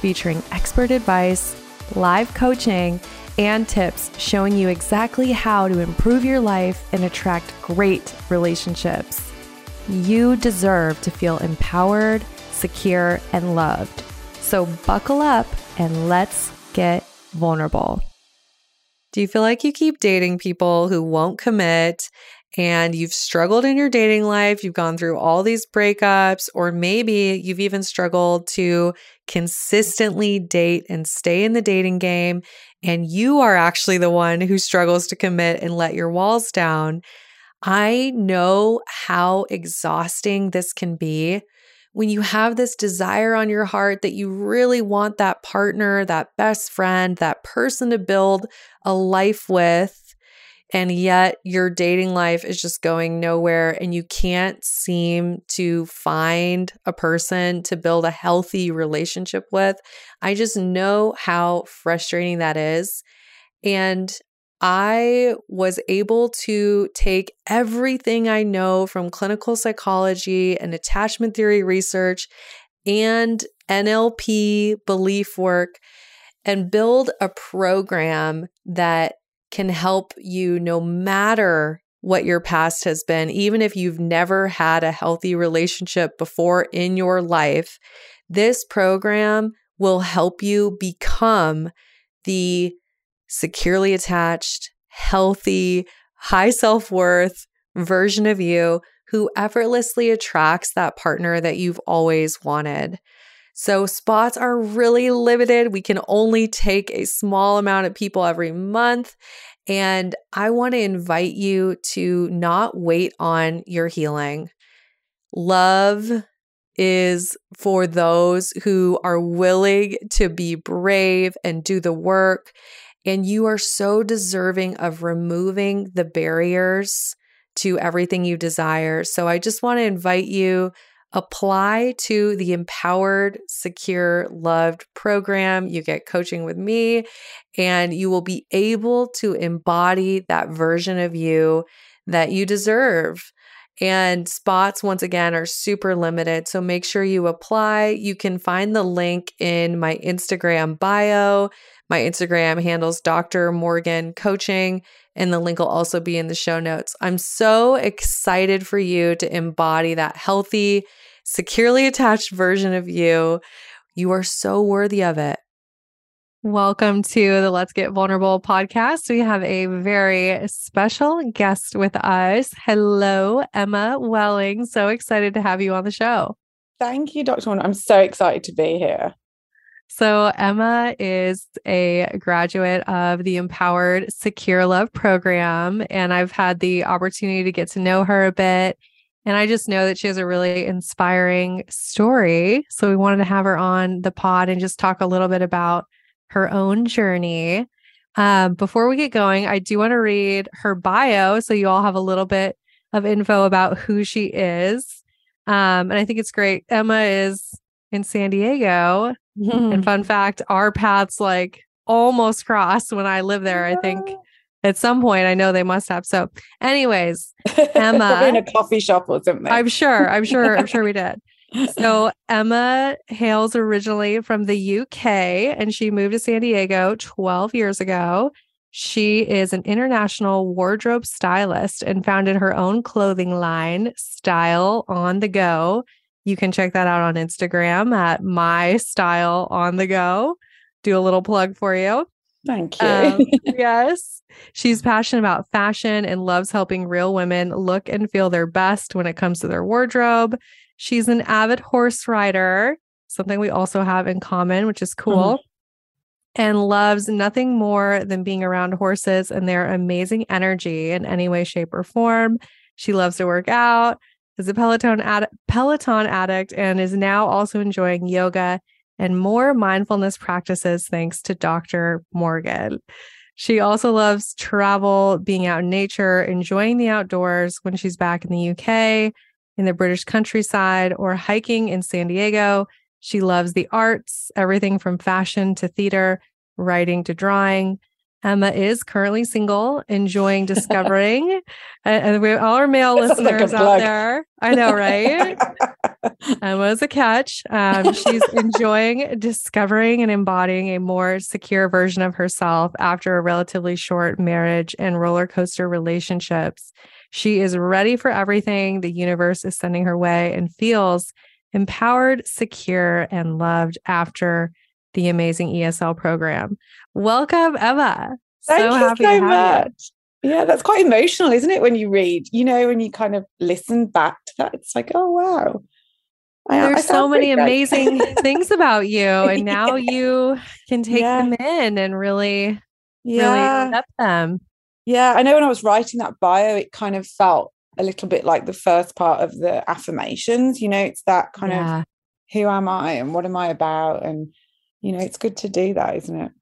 featuring expert advice, live coaching, and tips showing you exactly how to improve your life and attract great relationships. You deserve to feel empowered, secure, and loved. So buckle up and let's get vulnerable. Do you feel like you keep dating people who won't commit and you've struggled in your dating life, you've gone through all these breakups, or maybe you've even struggled to consistently date and stay in the dating game, and you are actually the one who struggles to commit and let your walls down. I know how exhausting this can be when you have this desire on your heart that you really want that partner, that best friend, that person to build a life with and yet your dating life is just going nowhere and you can't seem to find a person to build a healthy relationship with. I just know how frustrating that is. And I was able to take everything I know from clinical psychology and attachment theory research and NLP belief work and build a program that can help you no matter what your past has been, even if you've never had a healthy relationship before in your life. This program will help you become the securely attached, healthy, high self worth version of you who effortlessly attracts that partner that you've always wanted. So, spots are really limited. We can only take a small amount of people every month. And I want to invite you to not wait on your healing. Love is for those who are willing to be brave and do the work. And you are so deserving of removing the barriers to everything you desire. So I just want to invite you apply to the Empowered, Secure, Loved program. You get coaching with me, and you will be able to embody that version of you that you deserve. And spots, once again, are super limited. So make sure you apply. You can find the link in my Instagram bio. My Instagram handles Dr. Morgan Coaching, and the link will also be in the show notes. I'm so excited for you to embody that healthy, securely attached version of you. You are so worthy of it. Welcome to the Let's Get Vulnerable podcast. We have a very special guest with us. Hello, Emma Wellings. So excited to have you on the show. Thank you, Dr. Morgan. I'm so excited to be here. So, Emma is a graduate of the Empowered Secure Love program, and I've had the opportunity to get to know her a bit and I just know that she has a really inspiring story. So we wanted to have her on the pod and just talk a little bit about her own journey. Um, before we get going, I do want to read her bio so you all have a little bit of info about who she is. Um, and I think it's great. Emma is in San Diego. and fun fact, our paths like almost crossed when I lived there, I think at some point i know they must have. So anyways emma in a coffee shop or something. I'm sure i'm sure i'm sure we did. So emma hails originally from the uk and she moved to san diego 12 years ago. She is an international wardrobe stylist and founded her own clothing line style on the go. You can check that out on instagram at my style on the go. Do a little plug for you Thank you. Um, yes. She's passionate about fashion and loves helping real women look and feel their best when it comes to their wardrobe. She's an avid horse rider, something we also have in common, which is cool. Mm-hmm. And loves nothing more than being around horses and their amazing energy in any way, shape, or form. She loves to work out, is a Peloton, ad- Peloton addict, and is now also enjoying yoga and more mindfulness practices thanks to Dr. Morgan. She also loves travel, being out in nature, enjoying the outdoors when she's back in the UK, in the British countryside, or hiking in San Diego. She loves the arts, everything from fashion to theater, writing to drawing. Emma is currently single, enjoying discovering. and we have all our male listeners like out there. I know, right? Emma's a catch. Um, she's enjoying discovering and embodying a more secure version of herself after a relatively short marriage and roller coaster relationships. She is ready for everything the universe is sending her way and feels empowered, secure, and loved after the amazing ESL program. Welcome, Emma. Thank so you so much. You. Yeah, that's quite emotional, isn't it? When you read, you know, when you kind of listen back to that, it's like, oh wow. There's I so many amazing things about you, and now yeah. you can take yeah. them in and really, yeah. really accept them. Yeah, I know when I was writing that bio, it kind of felt a little bit like the first part of the affirmations. You know, it's that kind of who am I and what am I about? And, you know, it's good to do that, isn't it?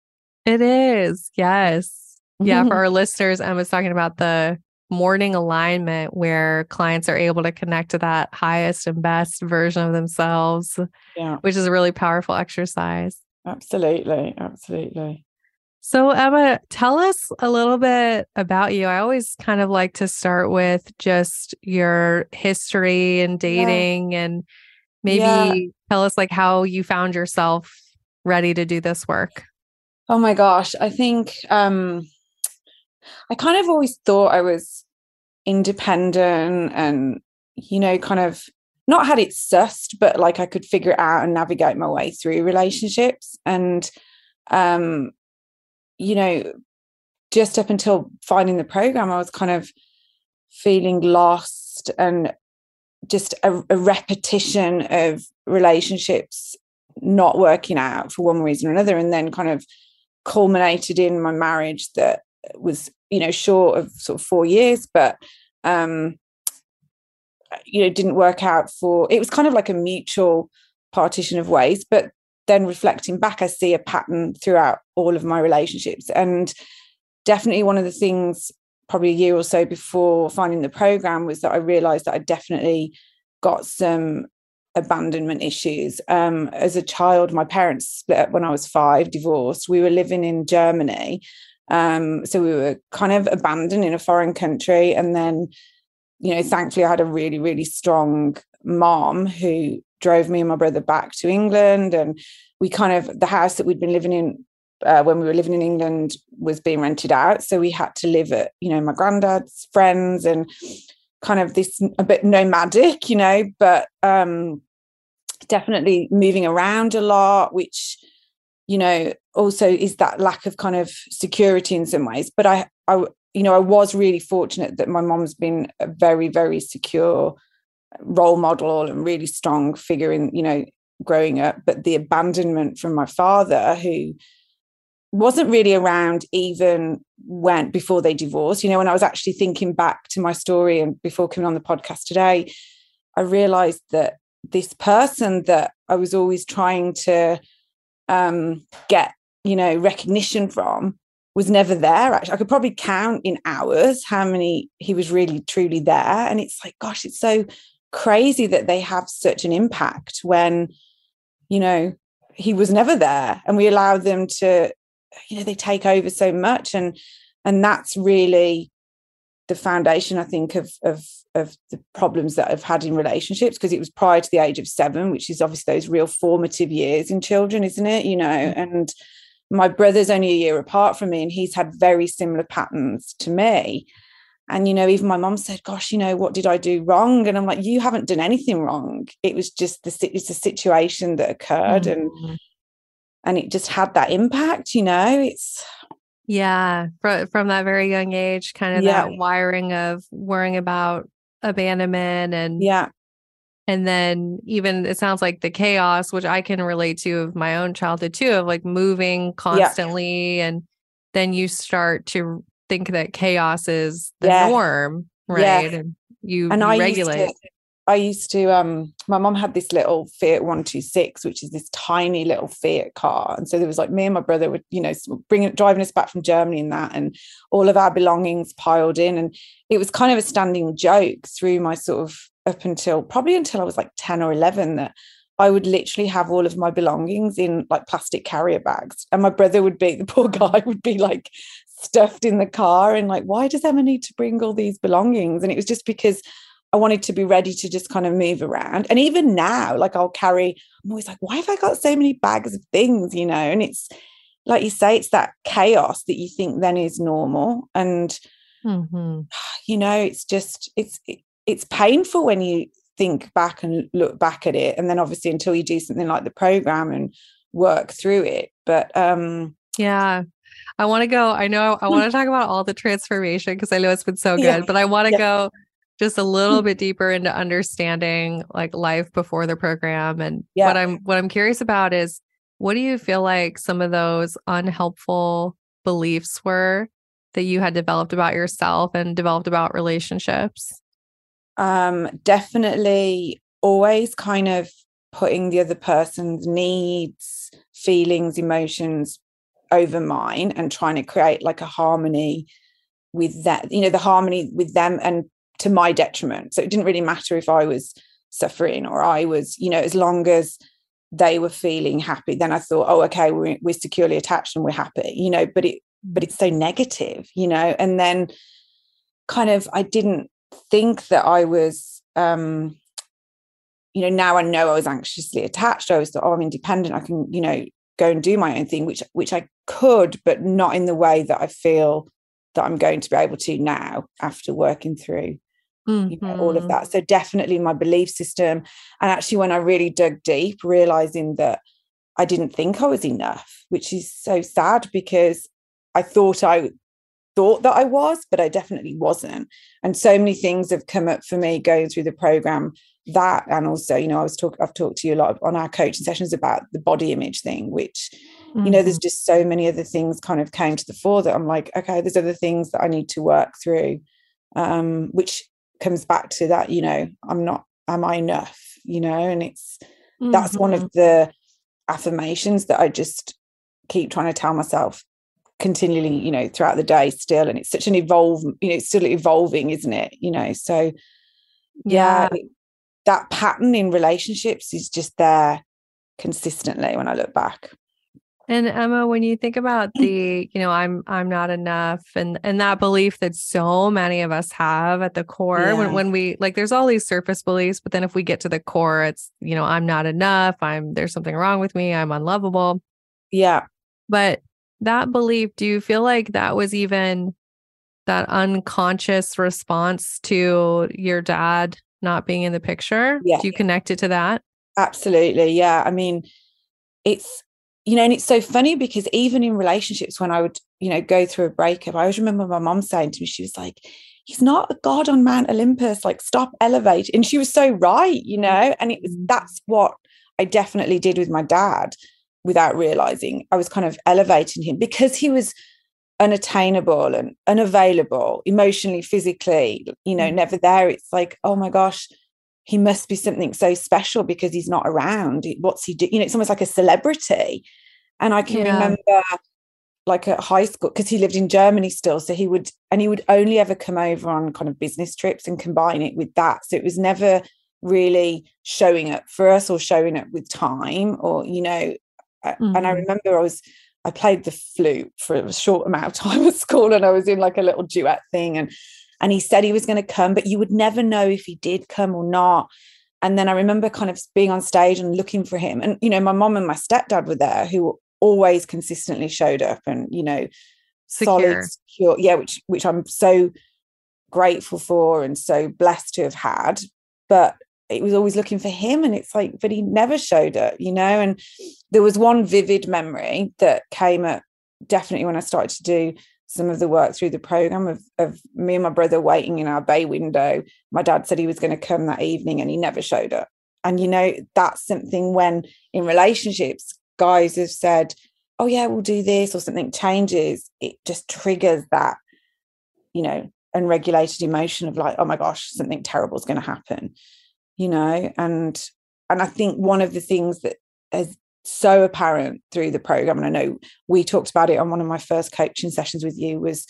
It is. Yes. Yeah. For our listeners, Emma's talking about the morning alignment where clients are able to connect to that highest and best version of themselves, yeah. which is a really powerful exercise. Absolutely. Absolutely. So, Emma, tell us a little bit about you. I always kind of like to start with just your history and dating yeah. and maybe yeah. tell us like how you found yourself ready to do this work. Oh my gosh, I think um I kind of always thought I was independent and you know kind of not had it sussed but like I could figure it out and navigate my way through relationships and um you know, just up until finding the program, I was kind of feeling lost and just a, a, repetition of relationships not working out for one reason or another, and then kind of culminated in my marriage that was, you know, short of sort of four years, but um, you know, didn't work out for it was kind of like a mutual partition of ways, but then reflecting back, I see a pattern throughout all of my relationships. And definitely one of the things, probably a year or so before finding the program, was that I realized that I definitely got some abandonment issues. Um, as a child, my parents split up when I was five, divorced. We were living in Germany. Um, so we were kind of abandoned in a foreign country. And then, you know, thankfully, I had a really, really strong mom who drove me and my brother back to England. And we kind of, the house that we'd been living in uh, when we were living in England was being rented out. So we had to live at, you know, my granddad's friends and kind of this a bit nomadic, you know, but um, definitely moving around a lot, which, you know, also is that lack of kind of security in some ways. But I, I, you know, I was really fortunate that my mom's been a very, very secure role model and really strong figure in you know growing up but the abandonment from my father who wasn't really around even when before they divorced you know when i was actually thinking back to my story and before coming on the podcast today i realized that this person that i was always trying to um, get you know recognition from was never there actually. I could probably count in hours how many he was really truly there and it's like gosh it's so crazy that they have such an impact when you know he was never there and we allow them to you know they take over so much and and that's really the foundation i think of of of the problems that i've had in relationships because it was prior to the age of 7 which is obviously those real formative years in children isn't it you know mm-hmm. and my brother's only a year apart from me and he's had very similar patterns to me and, you know, even my mom said, gosh, you know, what did I do wrong? And I'm like, you haven't done anything wrong. It was just the, it's a situation that occurred mm-hmm. and, and it just had that impact, you know, it's. Yeah. From, from that very young age, kind of yeah. that wiring of worrying about abandonment and. Yeah. And then even it sounds like the chaos, which I can relate to of my own childhood too, of like moving constantly. Yeah. And then you start to think that chaos is the yeah. norm, right? And you and I regulate. Used to, I used to um my mom had this little Fiat 126 which is this tiny little Fiat car. And so there was like me and my brother would you know bringing driving us back from Germany in that and all of our belongings piled in. And it was kind of a standing joke through my sort of up until probably until I was like 10 or 11 that I would literally have all of my belongings in like plastic carrier bags. And my brother would be the poor guy would be like stuffed in the car and like why does Emma need to bring all these belongings? And it was just because I wanted to be ready to just kind of move around. And even now, like I'll carry, I'm always like, why have I got so many bags of things, you know? And it's like you say, it's that chaos that you think then is normal. And, mm-hmm. you know, it's just, it's, it, it's painful when you think back and look back at it. And then obviously until you do something like the program and work through it. But, um, yeah. I want to go. I know I want to talk about all the transformation because I know it's been so good, yeah. but I want to yeah. go just a little bit deeper into understanding like life before the program and yeah. what i'm what i'm curious about is what do you feel like some of those unhelpful beliefs were that you had developed about yourself and developed about relationships um definitely always kind of putting the other person's needs feelings emotions over mine and trying to create like a harmony with that you know the harmony with them and to my detriment. So it didn't really matter if I was suffering or I was, you know, as long as they were feeling happy, then I thought, oh, okay, we're, we're securely attached and we're happy, you know, but it, but it's so negative, you know, and then kind of, I didn't think that I was, um, you know, now I know I was anxiously attached. I was thought, oh, I'm independent. I can, you know, go and do my own thing, which, which I could, but not in the way that I feel that I'm going to be able to now after working through mm-hmm. you know, all of mm-hmm. that. So definitely my belief system. And actually, when I really dug deep, realizing that I didn't think I was enough, which is so sad because I thought I thought that I was, but I definitely wasn't. And so many things have come up for me going through the program. That and also, you know, I was talking. I've talked to you a lot on our coaching sessions about the body image thing, which Mm-hmm. you know there's mm-hmm. just so many other things kind of came to the fore that i'm like okay there's other things that i need to work through um, which comes back to that you know i'm not am i enough you know and it's mm-hmm. that's one of mm-hmm. the affirmations that i just keep trying to tell myself continually you know throughout the day still and it's such an evolve you know it's still evolving isn't it you know so yeah, yeah that pattern in relationships is just there consistently when i look back and Emma, when you think about mm. the, you know, I'm I'm not enough and and that belief that so many of us have at the core yeah. when when we like there's all these surface beliefs, but then if we get to the core, it's, you know, I'm not enough, I'm there's something wrong with me, I'm unlovable. Yeah. But that belief, do you feel like that was even that unconscious response to your dad not being in the picture? Yeah. Do you connect it to that? Absolutely. Yeah. I mean, it's you know, and it's so funny because even in relationships, when I would, you know, go through a breakup, I always remember my mom saying to me, she was like, he's not a god on Mount Olympus, like stop elevating. And she was so right, you know, and it was mm-hmm. that's what I definitely did with my dad without realizing. I was kind of elevating him because he was unattainable and unavailable emotionally, physically, you know, mm. never there. It's like, oh my gosh, he must be something so special because he's not around. What's he do? You know, it's almost like a celebrity. And I can yeah. remember like at high school, because he lived in Germany still. So he would, and he would only ever come over on kind of business trips and combine it with that. So it was never really showing up for us or showing up with time or, you know, mm-hmm. and I mm-hmm. remember I was, I played the flute for a short amount of time at school and I was in like a little duet thing. And and he said he was going to come, but you would never know if he did come or not. And then I remember kind of being on stage and looking for him. And, you know, my mom and my stepdad were there who always consistently showed up and, you know, secure. solid, secure. Yeah, which which I'm so grateful for and so blessed to have had. But it was always looking for him. And it's like, but he never showed up, you know. And there was one vivid memory that came up definitely when I started to do some of the work through the program of, of me and my brother waiting in our bay window. My dad said he was going to come that evening and he never showed up. And, you know, that's something when in relationships, guys have said, oh, yeah, we'll do this or something changes, it just triggers that, you know, unregulated emotion of like, oh my gosh, something terrible is going to happen. you know, and and I think one of the things that is so apparent through the program, and I know we talked about it on one of my first coaching sessions with you, was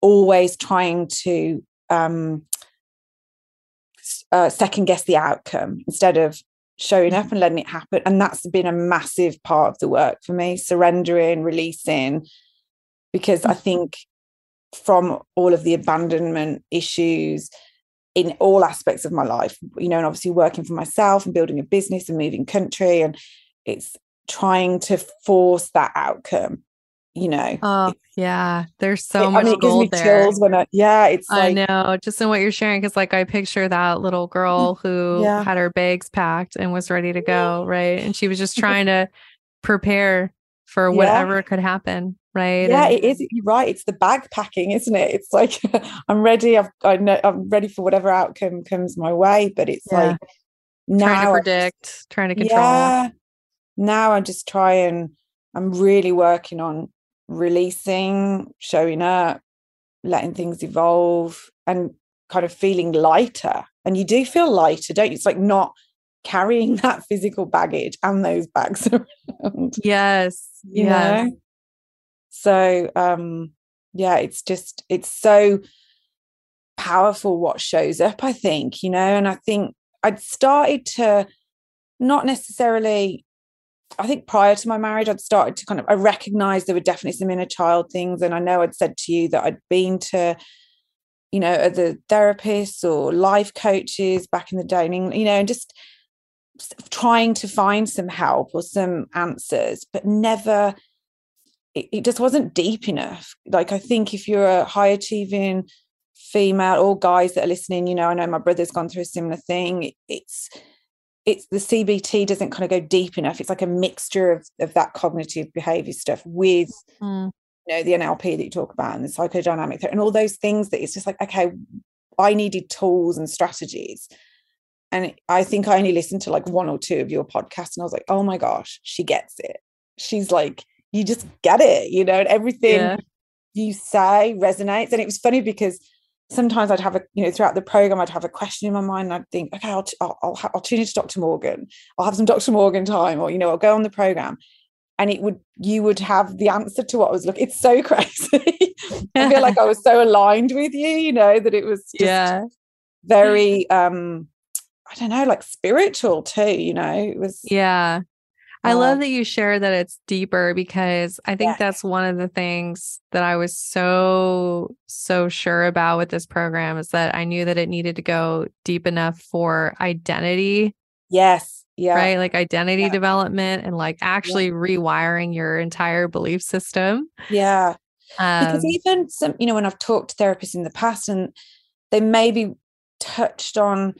always trying to um, uh, second guess the outcome instead of showing up and letting it happen. And that's been a massive part of the work for me, surrendering, releasing, because I think from all of the abandonment issues in all aspects of my life, you know, and obviously working for myself and building a business and moving country, and it's trying to force that outcome you know. Oh yeah, there's so it, much I mean, it gives me there. chills when I yeah, it's I know just in what you're sharing because like I picture that little mm, girl who yeah. had her bags packed and was ready to mm. go, right? And she was just trying to prepare for whatever yeah. could happen, right? Yeah, and, it is. You're right. It's the bag packing, isn't it? It's like I'm ready. I've I know I'm ready for whatever outcome comes my way, but it's yeah. like now trying to predict, just, trying to control. Yeah. Now I'm just trying. I'm really working on releasing, showing up, letting things evolve, and kind of feeling lighter. And you do feel lighter, don't you? It's like not carrying that physical baggage and those bags around. Yes. You yes. know? So um yeah, it's just it's so powerful what shows up, I think, you know, and I think I'd started to not necessarily I think prior to my marriage, I'd started to kind of I recognized there were definitely some inner child things. And I know I'd said to you that I'd been to, you know, other therapists or life coaches back in the day, and, you know, and just trying to find some help or some answers, but never it, it just wasn't deep enough. Like I think if you're a high achieving female or guys that are listening, you know, I know my brother's gone through a similar thing. It's it's the CBT doesn't kind of go deep enough. It's like a mixture of, of that cognitive behavior stuff with mm. you know the NLP that you talk about and the psychodynamic and all those things that it's just like, okay, I needed tools and strategies. And I think I only listened to like one or two of your podcasts and I was like, oh my gosh, she gets it. She's like, you just get it, you know, and everything yeah. you say resonates. And it was funny because sometimes I'd have a, you know, throughout the program, I'd have a question in my mind. And I'd think, okay, I'll, t- I'll, I'll, I'll tune into Dr. Morgan. I'll have some Dr. Morgan time, or, you know, I'll go on the program and it would, you would have the answer to what I was looking. It's so crazy. I feel like I was so aligned with you, you know, that it was yeah. very, um, I don't know, like spiritual too, you know, it was. Yeah. I love that you share that it's deeper because I think that's one of the things that I was so, so sure about with this program is that I knew that it needed to go deep enough for identity. Yes. Yeah. Right. Like identity yeah. development and like actually yeah. rewiring your entire belief system. Yeah. Um, because even some, you know, when I've talked to therapists in the past and they maybe touched on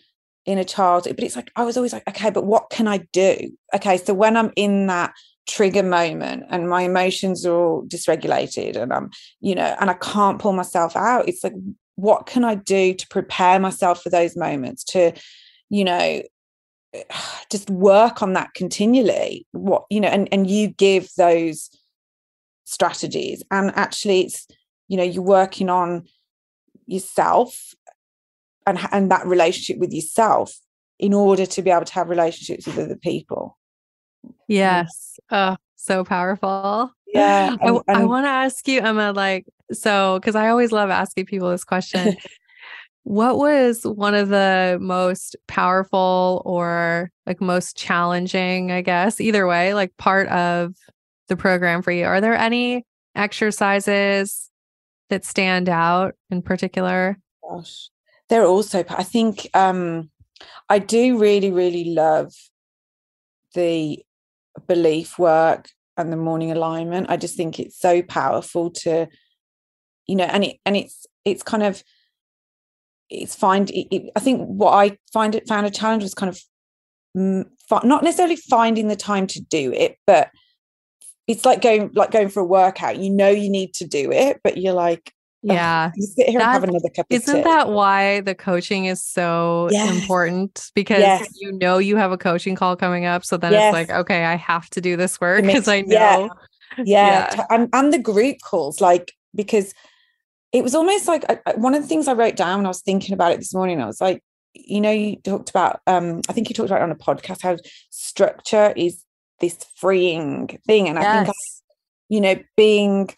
inner child but it's like i was always like okay but what can i do? Okay so when i'm in that trigger moment and my emotions are all dysregulated and i'm you know and i can't pull myself out it's like what can i do to prepare myself for those moments to you know just work on that continually? What you know and and you give those strategies and actually it's you know you're working on yourself and and that relationship with yourself in order to be able to have relationships with other people. Yes. Oh so powerful. Yeah and, I, I want to ask you emma like so because i always love asking people this question. What was one of the most powerful or like most challenging i guess either way like part of the program for you? Are there any exercises that stand out in particular? Gosh they're also i think um i do really really love the belief work and the morning alignment. I just think it's so powerful to you know and it and it's it's kind of it's find it, it, i think what i find it found a challenge was kind of not necessarily finding the time to do it but it's like going like going for a workout. You know you need to do it but you're like yeah. Sit here that, have another cup Isn't that why the coaching is so yes. important? Because yes. you know you have a coaching call coming up. So then yes. it's like, okay, I have to do this work because I know. Yeah. yeah. yeah. And, and the group calls, like, because it was almost like I, one of the things I wrote down when I was thinking about it this morning, I was like, you know, you talked about, um, I think you talked about on a podcast how structure is this freeing thing. And I think, you know, being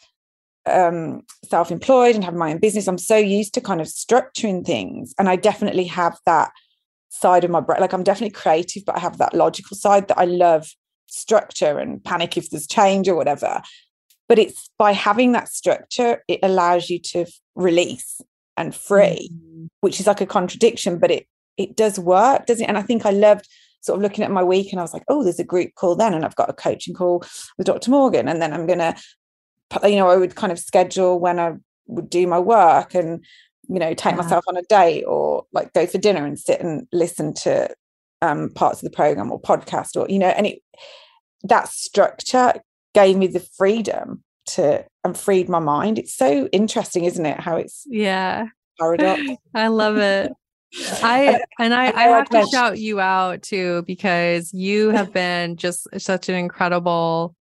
um, self employed and having my own business, I'm so used to kind of structuring things. And I definitely have that side of my brain. Like I'm definitely creative, but I have that logical side that I love structure and panic if there's change or whatever. But it's by having that structure, it allows you to release and free, mm-hmm. which is like a contradiction, but it it does work, doesn't it? And I think I loved sort of looking at my week and I was like, oh, there's a group call then, and I've got a coaching call with Dr. Morgan, and then I'm gonna, you know, I would kind of schedule when I would do my work and you know take yeah. myself on a date or like go for dinner and sit and listen to um, parts of the program or podcast or you know and it that structure gave me the freedom to and freed my mind. It's so interesting isn't it how it's yeah. paradox i love it. I and I, I have to shout you out too because you have been just such an incredible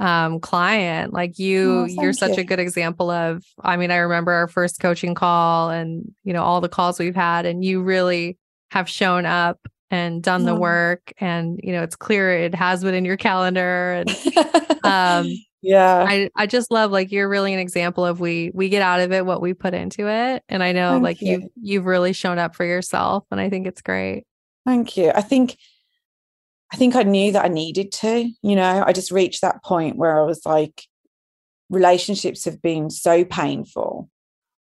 um, client. Like you, oh, you're such you. a good example of. I mean, I remember our first coaching call, and you know all the calls we've had, and you really have shown up and done the work. And you know, it's clear it has been in your calendar, and um, yeah i i just love like you're really an example of we we get out of it what we put into it and i know thank like you. you've you've really shown up for yourself and i think it's great thank you i think i think i knew that i needed to you know? I just reached that point where i was like relationships have been so painful.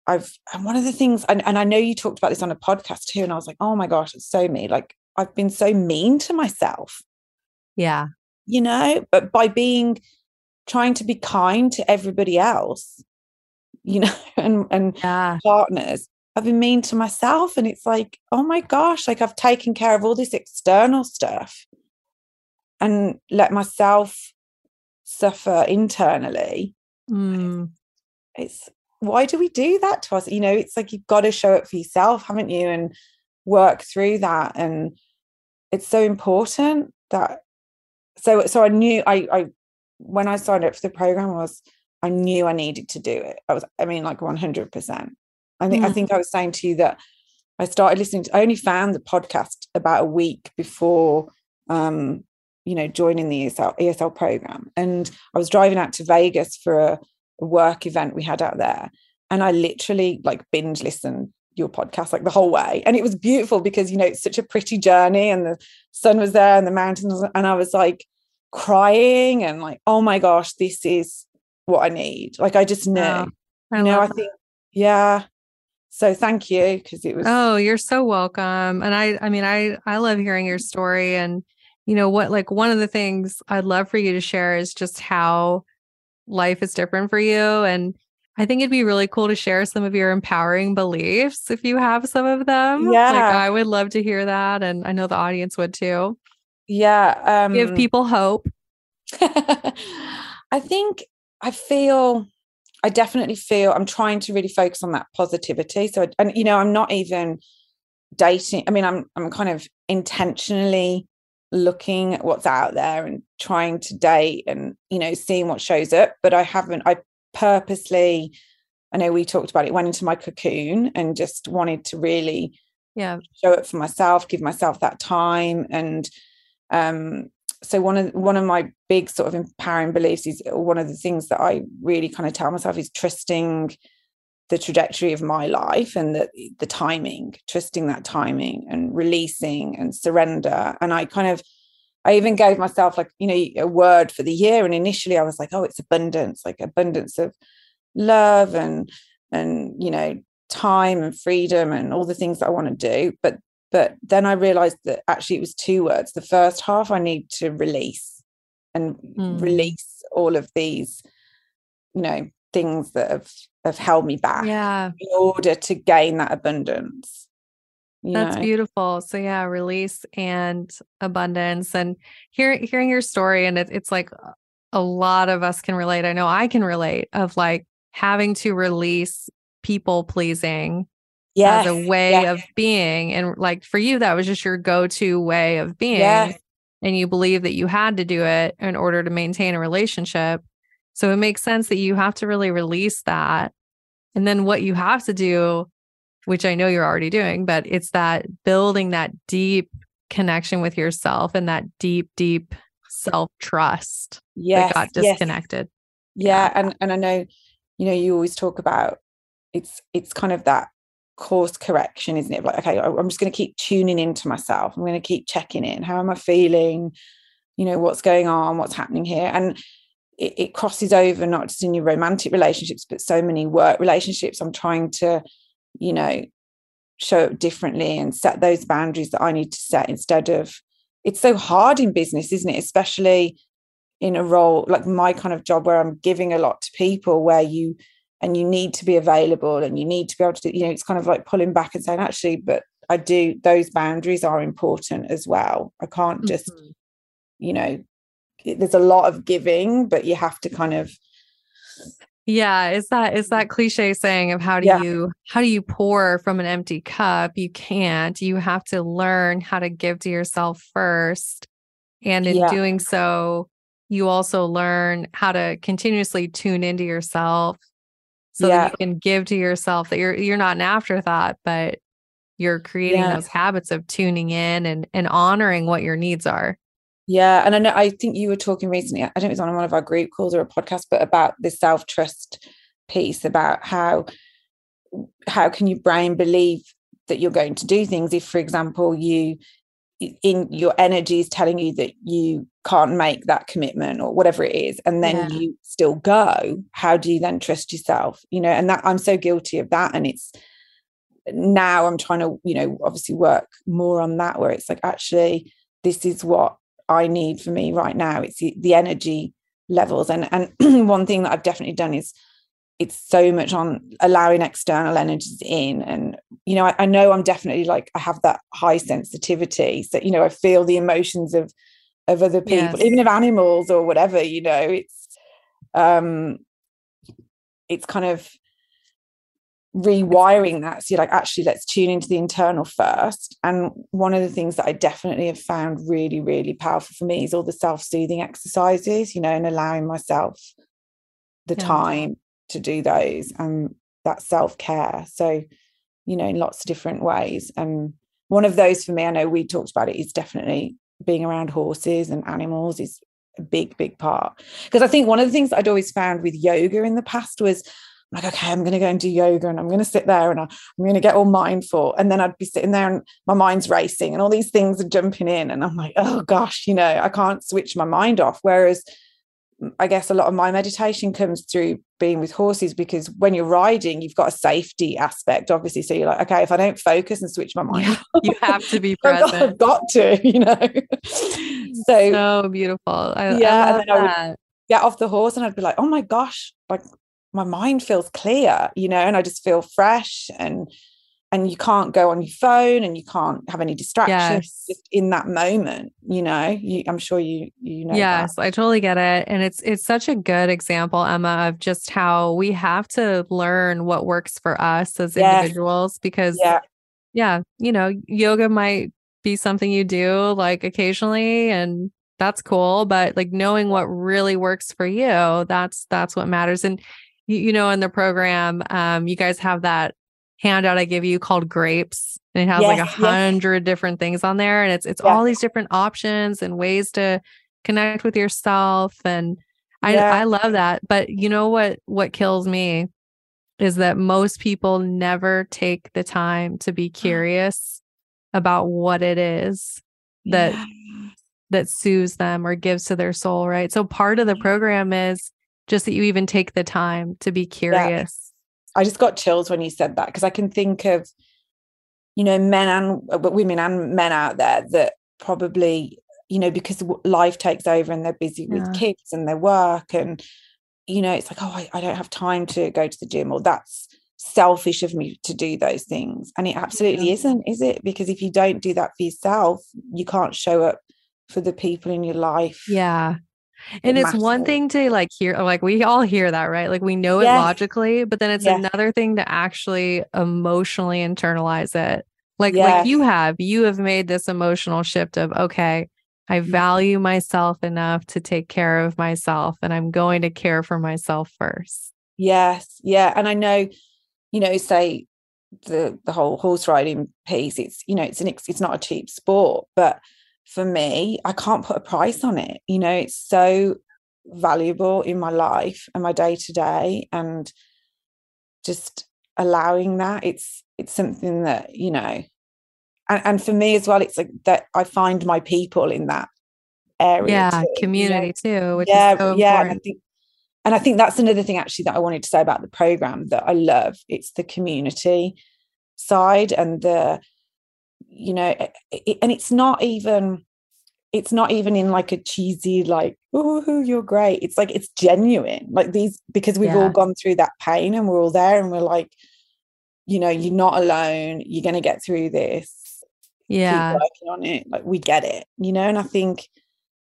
I've and one of the things and, and i know you talked about this on a podcast too and i was like oh my gosh it's so me. Like i've been so mean to myself. Yeah. You know? But by being trying to be kind to everybody else you know and and yeah. partners i've been mean to myself and it's like oh my gosh like i've taken care of all this external stuff and let myself suffer internally mm. it's why do we do that to us you know it's like you've got to show up for yourself haven't you and work through that and it's so important that so so i knew i i when I signed up for the program was I knew I needed to do it. I was, I mean, like 100%. I think, mm. I think I was saying to you that I started listening to, I only found the podcast about a week before, um, you know, joining the ESL, ESL program. And I was driving out to Vegas for a, work event we had out there. And I literally like binge listened your podcast like the whole way and it was beautiful because you know it's such a pretty journey and the sun was there and the mountains and i was like crying and like, oh my gosh, this is what I need. Like I just know. I you know, I think, yeah. So thank you because it was Oh, you're so welcome. And I I mean I I love hearing your story and you know what like one of the things I'd love for you to share is just how life is different for you and I think it'd be really cool to share some of your empowering beliefs if you have some of them. Yeah. Like I would love to hear that. And I know the audience would too. Yeah. Um, Give people hope. I think I feel, I definitely feel I'm trying to really focus on that positivity. So, and you know, I'm not even dating. I mean, I'm, I'm kind of intentionally looking at what's out there and trying to date and, you know, seeing what shows up. But I haven't, I purposely, I know we talked about it, went into my cocoon and just wanted to really yeah show up for myself give myself that time and um, so one of one of my big sort of empowering beliefs is one of the things that I really kind of tell myself is trusting the trajectory of my life and the the timing, trusting that timing and releasing and surrender. And I kind of I even gave myself like, you know, a word for the year. And initially I was like, oh, it's abundance, like abundance of love and and you know, time and freedom and all the things that I want to do. But but then I realized that actually it was two words. The first half I need to release and mm. release all of these, you know, things that have have held me back yeah. in order to gain that abundance. That's know? beautiful. So yeah, release and abundance. And hear, hearing your story, and it, it's like uh, a lot of us can relate. I know I can relate of like having to release people pleasing yes, as a way yes. of being. And like for you, that was just your go to way of being. Yes. And you believe that you had to do it in order to maintain a relationship. So it makes sense that you have to really release that. And then what you have to do which I know you're already doing, but it's that building that deep connection with yourself and that deep, deep self trust yes, that got disconnected. Yes. Yeah. And and I know, you know, you always talk about it's it's kind of that course correction, isn't it? Like, okay, I'm just going to keep tuning into myself. I'm going to keep checking in. How am I feeling? You know, what's going on? What's happening here? And it, it crosses over not just in your romantic relationships, but so many work relationships. I'm trying to, you know, show up differently and set those boundaries that I need to set instead of it's so hard in business, isn't it? Especially in a role like my kind of job where I'm giving a lot to people where you and you need to be available and you need to be able to do, you know it's kind of like pulling back and saying actually but I do those boundaries are important as well. I can't just mm-hmm. you know there's a lot of giving but you have to kind of yeah, is that is that cliche saying of how do yeah. you how do you pour from an empty cup? You can't. You have to learn how to give to yourself first. And in yeah. doing so, you also learn how to continuously tune into yourself so yeah. that you can give to yourself that you're you're not an afterthought, but you're creating those habits of tuning in and and honoring what your needs are. Yeah, and I know I think you were talking recently. I don't know if was on one of our group calls or a podcast, but about this self trust piece about how how can your brain believe that you're going to do things if, for example, you in your energy is telling you that you can't make that commitment or whatever it is and then yeah. you still go how do you then trust yourself you know and that i'm so guilty of that and it's now i'm trying to you know obviously work more on that where it's like actually this is what I need for me right now. It's the, the energy levels. And and one thing that I've definitely done is it's so much on allowing external energies in. And, you know, I, I know I'm definitely like I have that high sensitivity. So, you know, I feel the emotions of of other people, yes. even of animals or whatever, you know, it's um it's kind of rewiring that. So you're like, actually, let's tune into the internal first. And one of the things that I definitely have found really, really powerful for me is all the self-soothing exercises, you know, and allowing myself the yeah. time to do those and that self-care. So, you know, in lots of different ways. And one of those for me, I know we talked about it, is definitely being around horses and animals is a big, big part. Because I think one of the things I'd always found with yoga in the past was like, okay, I'm going to go and do yoga and I'm going to sit there and I'm going to get all mindful. And then I'd be sitting there and my mind's racing and all these things are jumping in. And I'm like, oh gosh, you know, I can't switch my mind off. Whereas mm, I guess a lot of my meditation comes through being with horses because when you're riding, you've got a safety aspect, obviously. So you're like, okay, if I don't focus and switch my mind, off. you have to be present. I've got, to, you know. so, so beautiful. I, yeah. I and then that. I would get off the horse and I'd be like, oh my gosh, like my mind feels clear you know and i just feel fresh and and you can't go on your phone and you can't have any distractions yes. just in that moment you know you, i'm sure you you know yes that. i totally get it and it's it's such a good example emma of just how we have to learn what works for us as yes. individuals because yeah yeah you know yoga might be something you do like occasionally and that's cool but like knowing what really works for you that's that's what matters and you, you know, in the program, um, you guys have that handout I give you called grapes. And it has yes, like a hundred yes. different things on there. And it's it's yeah. all these different options and ways to connect with yourself. And I yeah. I love that. But you know what what kills me is that most people never take the time to be curious about what it is that yeah. that soothes them or gives to their soul, right? So part of the program is just that you even take the time to be curious. Yeah. I just got chills when you said that because I can think of, you know, men and uh, women and men out there that probably, you know, because life takes over and they're busy yeah. with kids and their work and, you know, it's like, oh, I, I don't have time to go to the gym or that's selfish of me to do those things. And it absolutely yeah. isn't, is it? Because if you don't do that for yourself, you can't show up for the people in your life. Yeah and it's one thing to like hear like we all hear that right like we know it logically but then it's yes. another thing to actually emotionally internalize it like yes. like you have you have made this emotional shift of okay i mm-hmm. value myself enough to take care of myself and i'm going to care for myself first yes yeah and i know you know say the the whole horse riding piece it's you know it's an it's not a cheap sport but for me i can't put a price on it you know it's so valuable in my life and my day to day and just allowing that it's it's something that you know and, and for me as well it's like that i find my people in that area yeah too, community you know? too which yeah is so yeah and I think and I think that's another thing actually that I wanted to say about the program that I love. It's the community side and the, you know, it, and it's not even, it's not even in like a cheesy like, oh, you're great. It's like it's genuine. Like these because we've Yeah. all gone through that pain and we're all there and we're like, you know, you're not alone. You're going to get through this. yeah Keep working on it. Like we get it, you know. And I think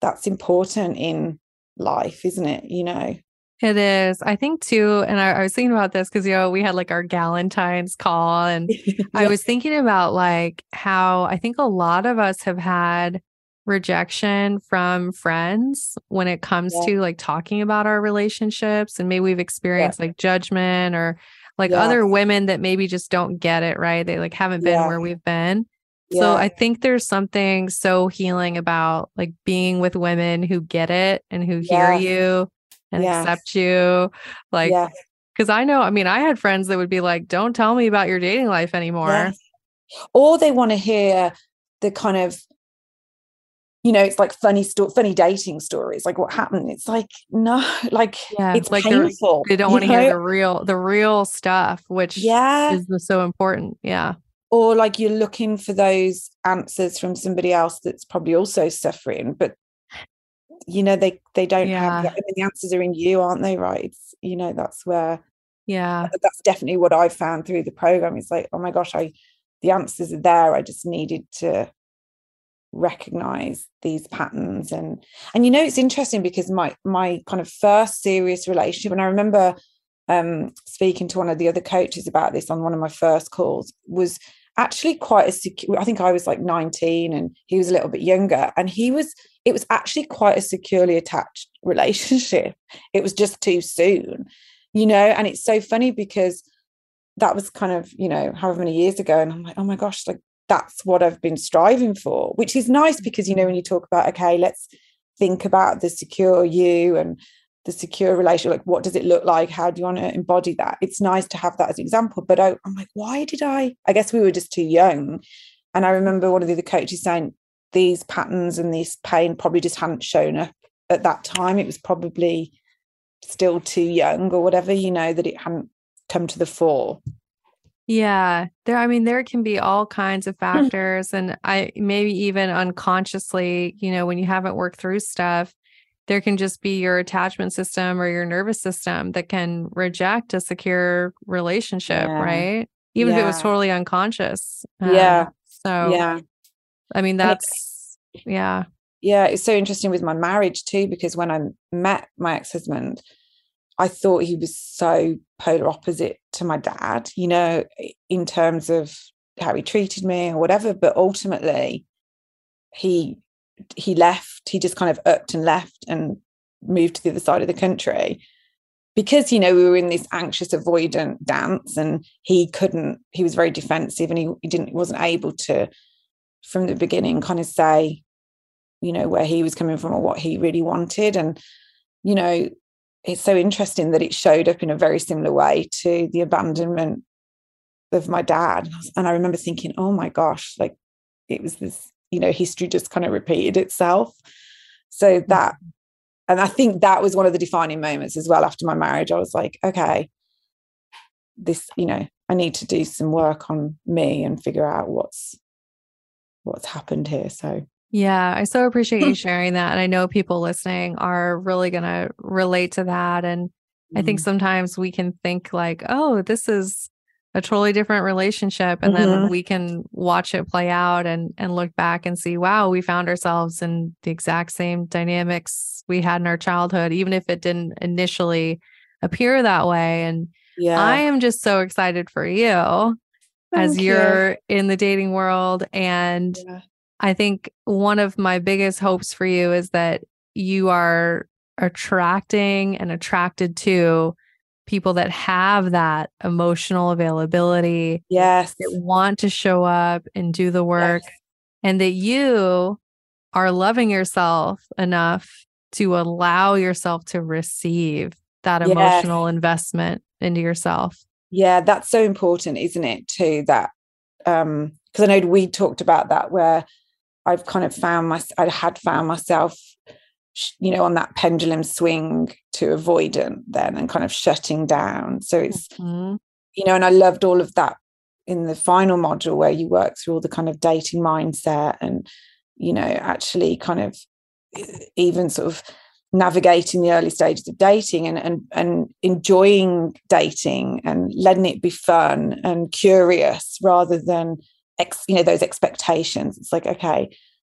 that's important in life, isn't it? You know. It is. I think too, and I, I was thinking about this because you know we had like our Galentine's call, and I was thinking about like how I think a lot of us have had rejection from friends when it comes Yeah. to like talking about our relationships, and maybe we've experienced like judgment or like other women that maybe just don't get it right. They like haven't been Yeah. where we've been. So I think there's something so healing about like being with women who get it and who hear you and Yes. accept you. Like, because I know, I mean, I had friends that would be like, don't tell me about your dating life anymore. Yes. Or they want to hear the kind of, you know, it's like funny sto- funny dating stories, like what happened. It's like no, like Yeah. it's like painful. they don't want to hear know? the real, the real stuff, which yeah. is so important. Yeah. Or like you're looking for those answers from somebody else that's probably also suffering, but you know they they don't have. Yeah. The, I mean, the answers are in you, aren't they? Right? It's, you know that's where Yeah. that's definitely what I found through the program. It's like, oh my gosh, I the answers are there. I just needed to recognize these patterns and and you know it's interesting because my my kind of first serious relationship and I remember um speaking to one of the other coaches about this on one of my first calls was actually quite a secure I think I was like 19 and he was a little bit younger and he was it was actually quite a securely attached relationship. It was just too soon you know and it's so funny because that was kind of you know however many years ago and i'm like oh my gosh like that's what i've been striving for which is nice because you know when you talk about okay let's think about the secure you and the secure relationship like what does it look like how do you want to embody that it's nice to have that as an example but I, i'm like why did i i guess we were just too young and i remember one of the other coaches saying these patterns and this pain probably just hadn't shown up at that time it was probably still too young or whatever you know that it hadn't come to the fore Yeah. There, I mean, there can be all kinds of hmm. factors. and I maybe even unconsciously, you know, when you haven't worked through stuff, there can just be your attachment system or your nervous system that can reject a secure relationship, Yeah. right? Even if it was totally unconscious. Um, Yeah. So, yeah I mean, that's, yeah. yeah it's so interesting with my marriage too because when i met my ex-husband i thought he was so polar opposite to my dad you know in terms of how he treated me or whatever but ultimately he he left he just kind of upped and left and moved to the other side of the country. Because you know we were in this anxious avoidant dance and he couldn't he was very defensive and he, he didn't wasn't able to from the beginning kind of say you know where he was coming from or what he really wanted. And you know it's so interesting that it showed up in a very similar way to the abandonment of my dad. And I, remember thinking oh my gosh like it was this you know history just kind of repeated itself so that and i think that was one of the defining moments as well after my marriage i was like okay this you know i need to do some work on me and figure out what's what's happened here so Yeah, I so appreciate you sharing that. And I know people listening are really going to relate to that. And I think mm, sometimes we can think like, oh, this is a totally different relationship. And then Mhm. we can watch it play out and and look back and see, wow, we found ourselves in the exact same dynamics we had in our childhood, even if it didn't initially appear that way. And yeah I am just so excited for you as Thank you. you're in the dating world and Yeah. I think one of my biggest hopes for you is that you are attracting and attracted to people that have that emotional availability, yes, that want to show up and do the work, yes. and that you are loving yourself enough to allow yourself to receive that emotional yes. investment into yourself. Yeah, that's so important, isn't it? Too that um because I know we talked about that where I've kind of found my I had found myself you know on that pendulum swing to avoidant then and kind of shutting down so it's mm-hmm. you know and I loved all of that in the final module where you work through all the kind of dating mindset and you know actually kind of even sort of navigating the early stages of dating and and and enjoying dating and letting it be fun and curious rather than ex, you know those expectations it's like okay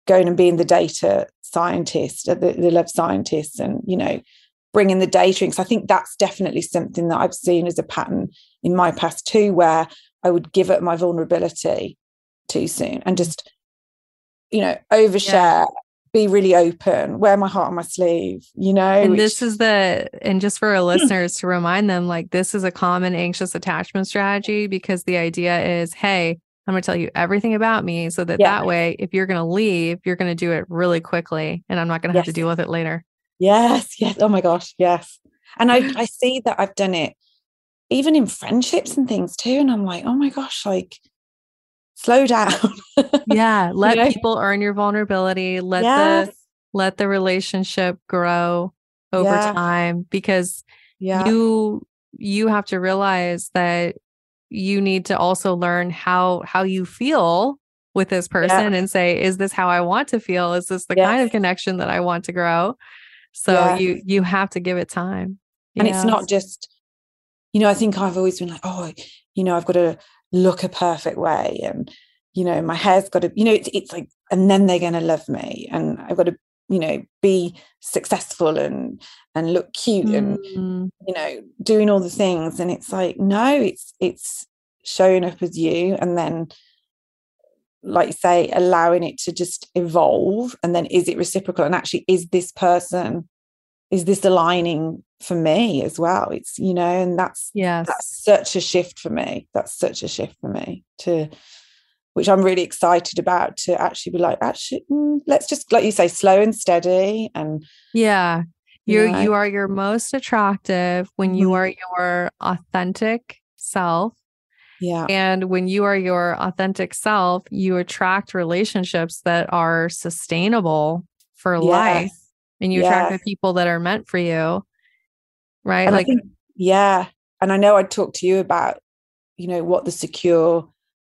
going and being the data scientist uh, the, the love scientist and you know bringing the data in because i think that's definitely something that i've seen as a pattern in my past too where i would give up my vulnerability too soon and just you know overshare yeah be really open, wear my heart on my sleeve, you know. And which... this is the, and just for our hmm. listeners to remind them, like, this is a common anxious attachment strategy because the idea is, hey, I'm going to tell you everything about me so that yeah. that way, if you're going to leave, you're going to do it really quickly and I'm not going to have to deal with it later. Yes. Yes. Oh my gosh. Yes. And I, I see that I've done it even in friendships and things too. And I'm like, oh my gosh, like, slow down. yeah, let you know? people earn your vulnerability. Let yes. the let the relationship grow over yeah. time because yeah. you you have to realize that you need to also learn how how you feel with this person yeah. and say is this how I want to feel? Is this the yes. kind of connection that I want to grow? So yes. you you have to give it time. And it's not just you know, I think I've always been like, oh, you know, I've got to look a perfect way and you know my hair's got to you know it's, it's like and then they're going to love me and i've got to you know be successful and and look cute mm. and you know doing all the things. And it's like no it's it's showing up as you and then like you say allowing it to just evolve. And then is it reciprocal? And actually is this person is this aligning for me as well? It's you know and that's yeah that's such a shift for me. That's such a shift for me to which i'm really excited about to actually be like actually mm, let's just like you say slow and steady and yeah. you you, know. you are your most attractive when you mm-hmm. are your authentic self. Yeah. And when you are your authentic self you attract relationships that are sustainable for yes. life and you attract the people that are meant for you. Right? And like think, yeah. And i know i talked to you about you know what the secure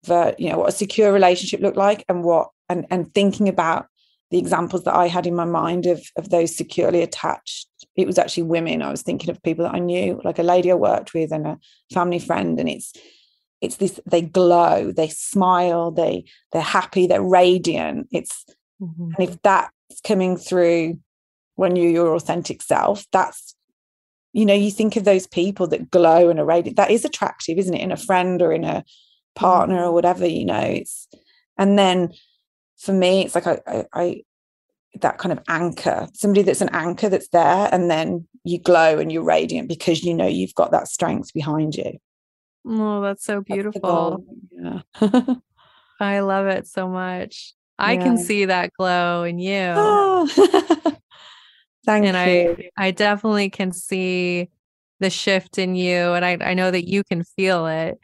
that you know what a secure relationship looked like and what and and thinking about the examples that i had in my mind of of those securely attached it was actually women. I was thinking of people that i knew like a lady i worked with and a family friend and it's it's this they glow they smile they they're happy they're radiant. It's mm-hmm. and if that's coming through when you're your authentic self that's you know you think of those people that glow and are radiant that is attractive isn't it? In a friend or in a Mm. partner or whatever you know it's and then for me it's like I, I, I that kind of anchor somebody that's an anchor that's there and then you glow and you're radiant because you know you've got that strength behind you oh that's so beautiful that's yeah i love it so much yeah. i can see that glow in you oh. Thank and you. I I definitely can see the shift in you and I I know that you can feel it.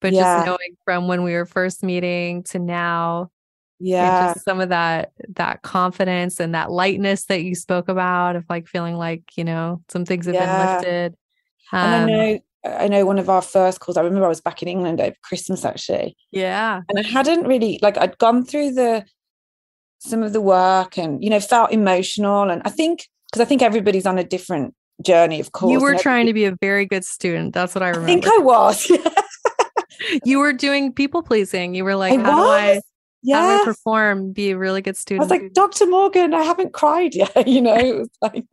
But yeah. just knowing from when we were first meeting to now, yeah, just some of that that confidence and that lightness that you spoke about of like feeling like you know some things have yeah. been lifted. Um, and I um know I know one of our first calls. I remember I was back in England over Christmas actually. Yeah, and I hadn't really like I'd gone through the some of the work and you know felt emotional and I think because I think everybody's on a different journey. Of course, you were trying to be a very good student. That's what I remember. I think I was. you were doing people pleasing. You were like, I how was? do I yeah. How I perform? Be a really good student. I was like, Dr. Morgan, I haven't cried yet. You know, it was like,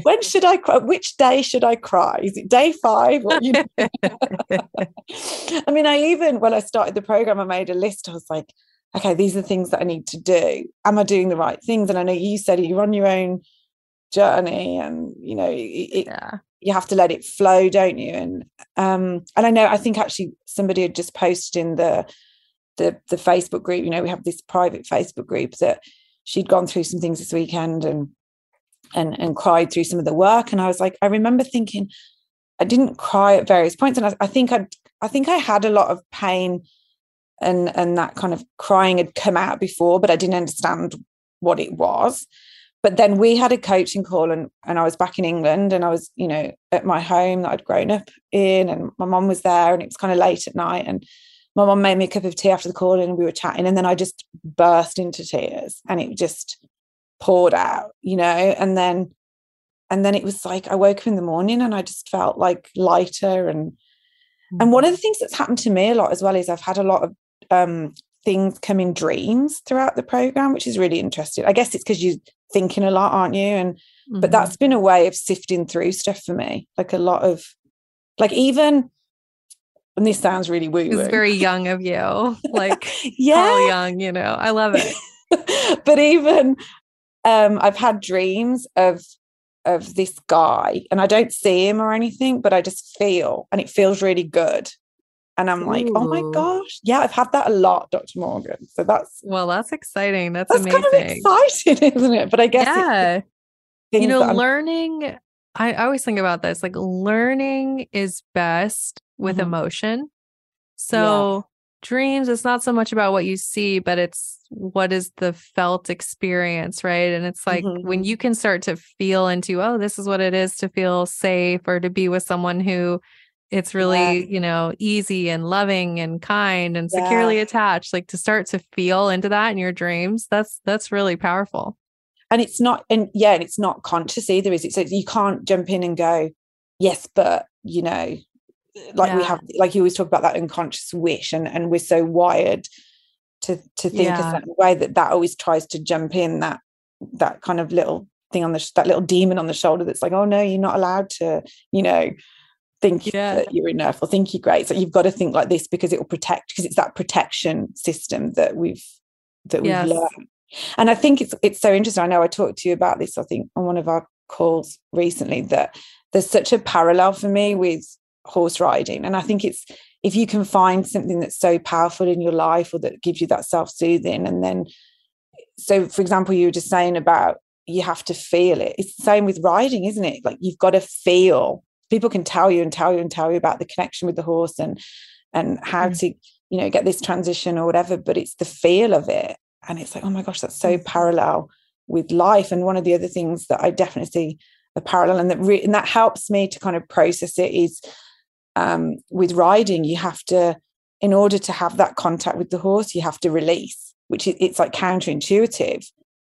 when should I cry? Which day should I cry? Is it day five? Or, you know? I mean, I even when I started the program, I made a list. I was like, okay, these are the things that I need to do. Am I doing the right things? And I know you said you're on your own journey, and you know, it, yeah. You have to let it flow don't you? And um and i know i think actually somebody had just posted in the the the facebook group you know we have this private facebook group that she'd gone through some things this weekend and and and cried through some of the work. And i was like i remember thinking i didn't cry at various points. And i, I think i i think i had a lot of pain and and that kind of crying had come out before but i didn't understand what it was but then we had a coaching call and and I was back in England and I was you know at my home that I'd grown up in and my mom was there and it was kind of late at night and my mom made me a cup of tea after the call and we were chatting and then I just burst into tears and it just poured out you know and then and then it was like I woke up in the morning and I just felt like lighter and and one of the things that's happened to me a lot as well is I've had a lot of um, things come in dreams throughout the program, which is really interesting. I guess it's because you're thinking a lot, aren't you? And mm-hmm. but that's been a way of sifting through stuff for me. Like a lot of like even and this sounds really woo. It's very Jung of you. Like yeah, Jung, you know. I love it. but even um I've had dreams of of this guy and I don't see him or anything, but I just feel and it feels really good. And I'm like, Ooh. oh my gosh. Yeah, I've had that a lot, Dr. Morgan. So that's well, that's exciting. That's, that's amazing. Kind of exciting, isn't it? But I guess yeah. You know, learning I always think about this like learning is best with mm-hmm. emotion. So yeah. dreams, it's not so much about what you see, but it's what is the felt experience, right? And it's like mm-hmm. when you can start to feel into, oh, this is what it is to feel safe or to be with someone who it's really yeah. you know easy and loving and kind and yeah. securely attached like to start to feel into that in your dreams that's that's really powerful and it's not and yeah and it's not conscious either is it so you can't jump in and go yes but you know like yeah. we have like you always talk about that unconscious wish and and we're so wired to to think a certain way that that always tries to jump in that that kind of little thing on the that little demon on the shoulder that's like oh no you're not allowed to you know think yeah. that you're enough or think you're great. So you've got to think like this because it will protect because it's that protection system that we've that we've yes. learned. And I think it's it's so interesting. I know I talked to you about this, I think, on one of our calls recently, that there's such a parallel for me with horse riding. And I think it's if you can find something that's so powerful in your life or that gives you that self-soothing, and then so for example, you were just saying about you have to feel it. It's the same with riding, isn't it? Like you've got to feel people can tell you and tell you and tell you about the connection with the horse and and how mm. to you know get this transition or whatever but it's the feel of it and it's like oh my gosh that's so mm. parallel with life and one of the other things that i definitely see a parallel and that re- and that helps me to kind of process it is um, with riding you have to in order to have that contact with the horse you have to release which is, it's like counterintuitive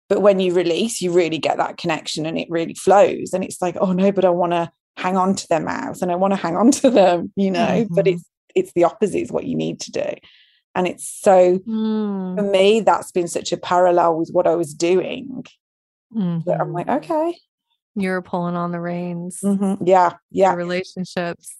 but when you release you really get that connection and it really flows and it's like oh no but i want to hang on to their mouths and I want to hang on to them, you know, mm-hmm. but it's it's the opposite is what you need to do. And it's so mm. for me, that's been such a parallel with what I was doing. Mm-hmm. That I'm like, okay. You're pulling on the reins. Mm-hmm. Yeah. Yeah. relationships.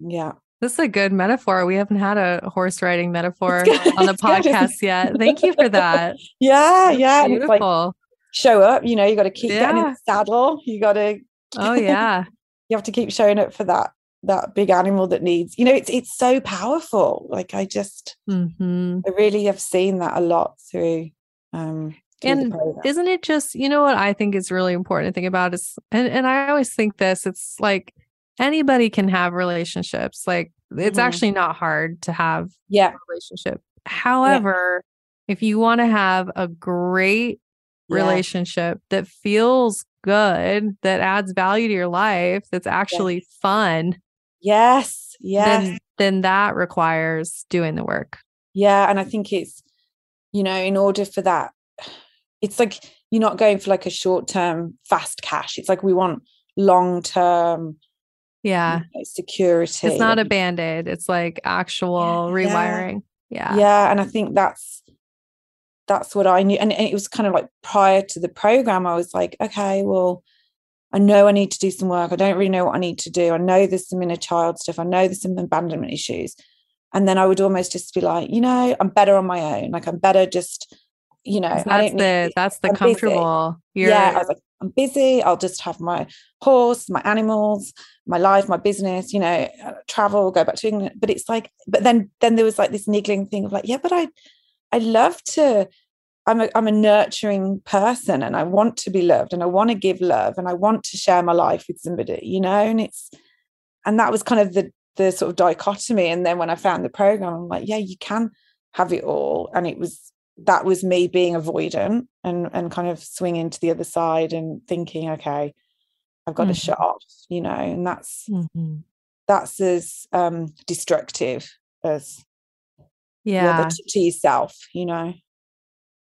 Yeah. This is a good metaphor. We haven't had a horse riding metaphor on the podcast yet. Thank you for that. Yeah, That's yeah. Beautiful. It's like show up, you know, you got to keep yeah. getting in the saddle. You got to Oh yeah you have to keep showing up for that that big animal that needs you know it's it's so powerful like i just mm-hmm. i really have seen that a lot through um through and isn't it just you know what i think is really important to think about is and, and i always think this it's like anybody can have relationships like it's mm-hmm. actually not hard to have yeah relationship however yeah. if you want to have a great relationship yeah. that feels good, that adds value to your life, that's actually yes. fun. Yes. Yes. Then, then that requires doing the work. Yeah. And I think it's, you know, in order for that, it's like you're not going for like a short term fast cash. It's like we want long term yeah you know, security it's not a band-aid it's like actual yeah, rewiring yeah. yeah yeah and i think that's that's what I knew. And, and, it was kind of like prior to the program, I was like, okay, well, I know I need to do some work. I don't really know what I need to do. I know there's some inner child stuff. I know there's some abandonment issues. And then I would almost just be like, you know, I'm better on my own. Like I'm better just, you know, that's the that's the I'm comfortable. yeah, I was like, I'm busy. I'll just have my horse, my animals, my life, my business, you know, uh, travel, go back to England. But it's like, but then then there was like this niggling thing of like, yeah, but I I love to I'm a I'm a nurturing person and I want to be loved and I want to give love and I want to share my life with somebody, you know, and it's and that was kind of the the sort of dichotomy. And then when I found the program, I'm like, yeah, you can have it all. And it was that was me being avoidant and and kind of swinging to the other side and thinking, okay, I've got mm-hmm. to shut off, you know, and that's mm-hmm. that's as um destructive as yeah to, to yourself, you know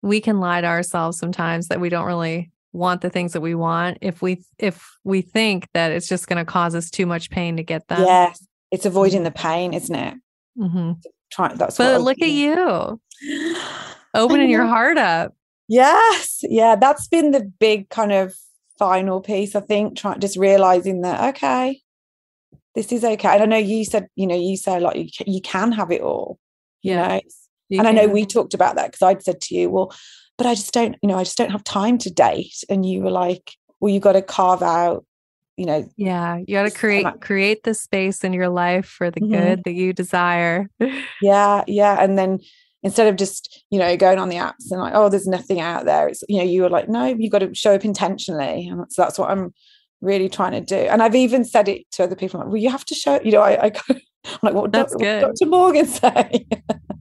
we can lie to ourselves sometimes that we don't really want the things that we want if we if we think that it's just going to cause us too much pain to get them. Yes, it's avoiding the pain, isn't it? Mm-hmm. Try, that's but look at you opening your heart up. Yes, yeah, that's been the big kind of final piece. I think trying just realizing that okay, this is okay. And I know you said you know you say like you, you can have it all. You yeah. know, you and can. I know we talked about that because I'd said to you, well, but I just don't, you know, I just don't have time to date. And you were like, well, you got to carve out, you know. Yeah, you got to create create the space in your life for the mm-hmm. good that you desire. yeah, yeah, and then instead of just you know going on the apps and like, oh, there's nothing out there. It's you know, you were like, no, you got to show up intentionally, and that's that's what I'm really trying to do. And I've even said it to other people, like, well, you have to show, you know, I, I I'm like, what, That's good. Dr. Morgan say?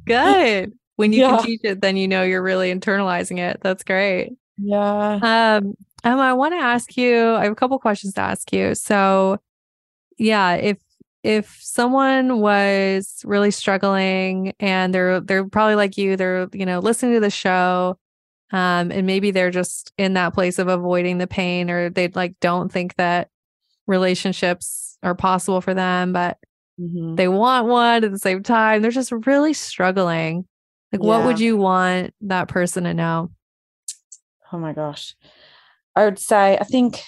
good. When you yeah. can teach it, then you know you're really internalizing it. That's great. Yeah. Um, Emma, I want to ask you, I have a couple questions to ask you. So yeah, if if someone was really struggling and they're they're probably like you, they're, you know, listening to the show, um, and maybe they're just in that place of avoiding the pain or they like don't think that relationships are possible for them, but mm-hmm. they want one at the same time. They're just really struggling. Like, yeah. what would you want that person to know? Oh my gosh. I would say, I think,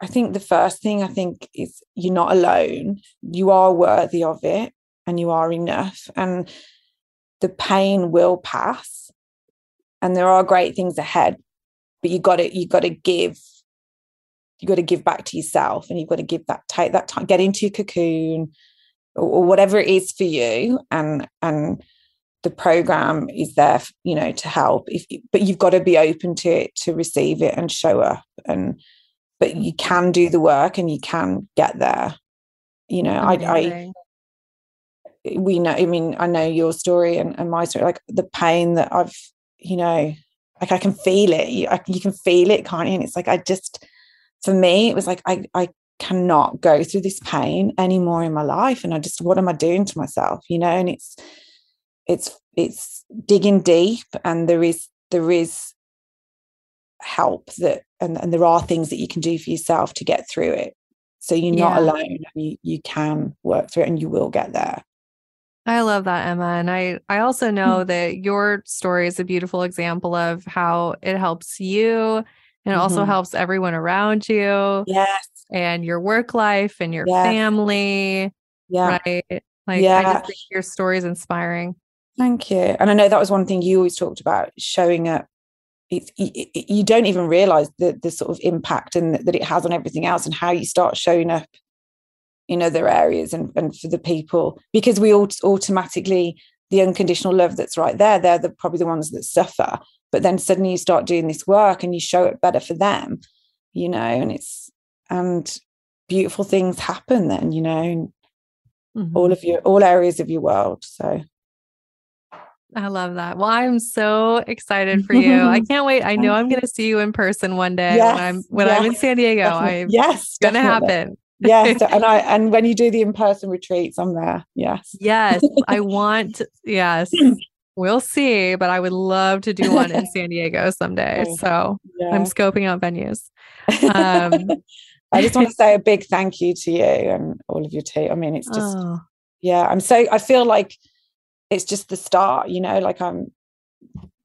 I think the first thing I think is you're not alone. You are worthy of it and you are enough. And the pain will pass and there are great things ahead, but you got to, you got to give you got to give back to yourself and you've got to give that take that time get into your cocoon or, or whatever it is for you. And and the program is there you know to help if but you've got to be open to it to receive it and show up and but you can do the work and you can get there. You know I, I we know i mean i know your story and, and my story like the pain that i've you know like i can feel it. You, I, you can feel it can't you? And it's like i just for me, it was like, I, I cannot go through this pain anymore in my life. And I just, what am I doing to myself? You know, and it's, it's, it's digging deep and there is, there is help that, and, and there are things that you can do for yourself to get through it. So you're yeah. not alone. You, you can work through it and you will get there. I love that, Emma. And I, I also hmm. know that your story is a beautiful example of how it helps you and it mm-hmm. also helps everyone around you. Yes. And your work life and your yes. family. Yeah. Right. Like yeah. I just think your story is inspiring. Thank you. And I know that was one thing you always talked about showing up. It's, you don't even realize the, the sort of impact and that it has on everything else and how you start showing up in other areas and, and for the people because we all automatically the unconditional love that's right there they're the, probably the ones that suffer but then suddenly you start doing this work and you show it better for them you know and it's and beautiful things happen then you know mm-hmm. all of your all areas of your world so I love that. Well, I'm so excited for you. I can't wait. I know I'm going to see you in person one day yes, when I'm when yes, I'm in San Diego. I'm yes, going to happen. Yes, and I and when you do the in person retreats, I'm there. Yes, yes, I want. Yes, We'll see, but I would love to do one in San Diego someday. Oh, so yeah. I'm scoping out venues. Um, I just want to say a big thank you to you and all of your team. I mean, it's just, oh. yeah, I'm so, I feel like it's just the start, you know, like I'm,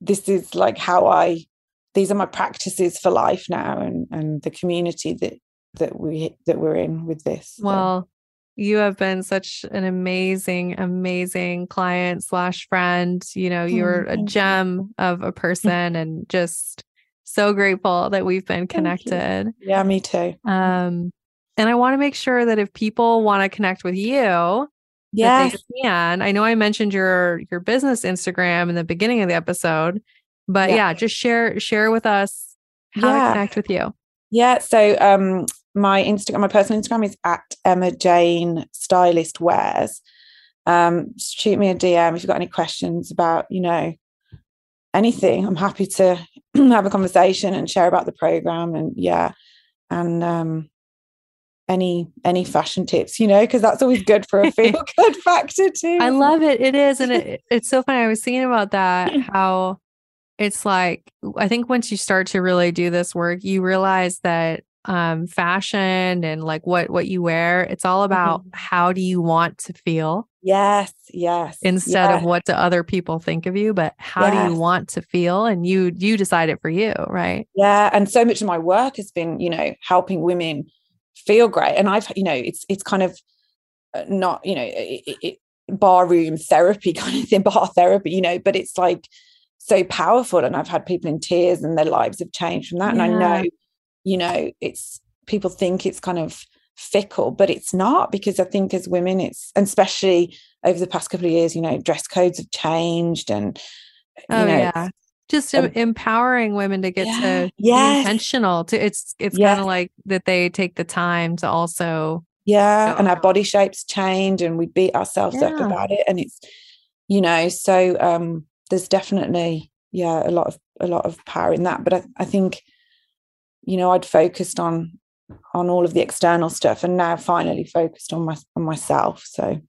this is like how I, these are my practices for life now and, and the community that, that we, that we're in with this. Well, you have been such an amazing amazing client slash friend you know you're a gem of a person and just so grateful that we've been connected. Yeah, me too. Um, and I want to make sure that if people want to connect with you, yeah, can. I know I mentioned your your business Instagram in the beginning of the episode, but yeah, yeah just share share with us how yeah. to connect with you. Yeah. So um my Instagram, my personal Instagram is at Emma Jane Stylist Wears. Um, shoot me a DM if you've got any questions about, you know, anything. I'm happy to have a conversation and share about the program and yeah. And um any any fashion tips, you know, because that's always good for a feel good factor too. I love it. It is. And it, it's so funny. I was thinking about that, how it's like I think once you start to really do this work, you realize that um fashion and like what what you wear, it's all about mm-hmm. how do you want to feel. Yes, yes. Instead yes. of what do other people think of you, but how yes. do you want to feel and you you decide it for you, right? Yeah, and so much of my work has been, you know, helping women feel great and i've you know it's it's kind of uh, not you know it, it, bar room therapy kind of thing bar therapy you know but it's like so powerful and i've had people in tears and their lives have changed from that yeah. and i know you know it's people think it's kind of fickle but it's not because i think as women it's and especially over the past couple of years you know dress codes have changed and oh know, yeah just um, empowering women to get yeah, to yes. intentional to it's it's yeah. kind of like that they take the time to also yeah and our body shapes change and we beat ourselves yeah. up about it and it's you know so um there's definitely yeah a lot of a lot of power in that but I, I think you know I'd focused on on all of the external stuff and now finally focused on my on myself so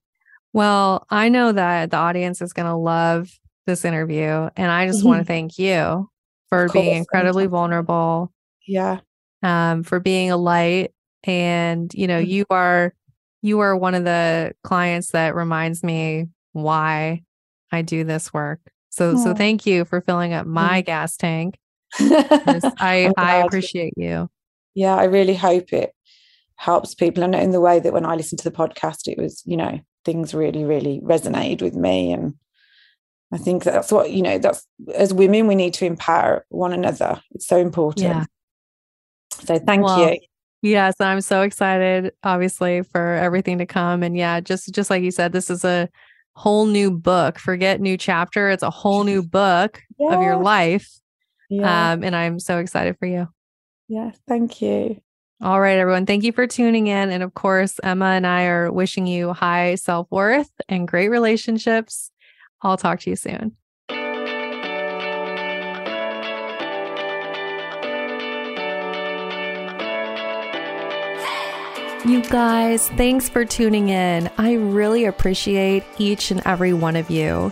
well I know that the audience is going to love this interview. And I just mm-hmm. want to thank you for being incredibly vulnerable. Yeah. Um, for being a light. And, you know, mm-hmm. you are you are one of the clients that reminds me why I do this work. So so thank you for filling up my mm-hmm. gas tank. I I appreciate you. Yeah, I really hope it helps people. And in the way that when I listened to the podcast, it was, you know, things really, really resonated with me and I think that's what, you know, that's as women, we need to empower one another. It's so important. Yeah. So thank well, you. Yes, I'm so excited, obviously, for everything to come. And yeah, just just like you said, this is a whole new book. Forget new chapter. It's a whole new book yeah. of your life. Yeah. Um, and I'm so excited for you. Yeah, thank you. All right, everyone. Thank you for tuning in. And of course, Emma and I are wishing you high self worth and great relationships I'll talk to you soon. You guys, thanks for tuning in. I really appreciate each and every one of you.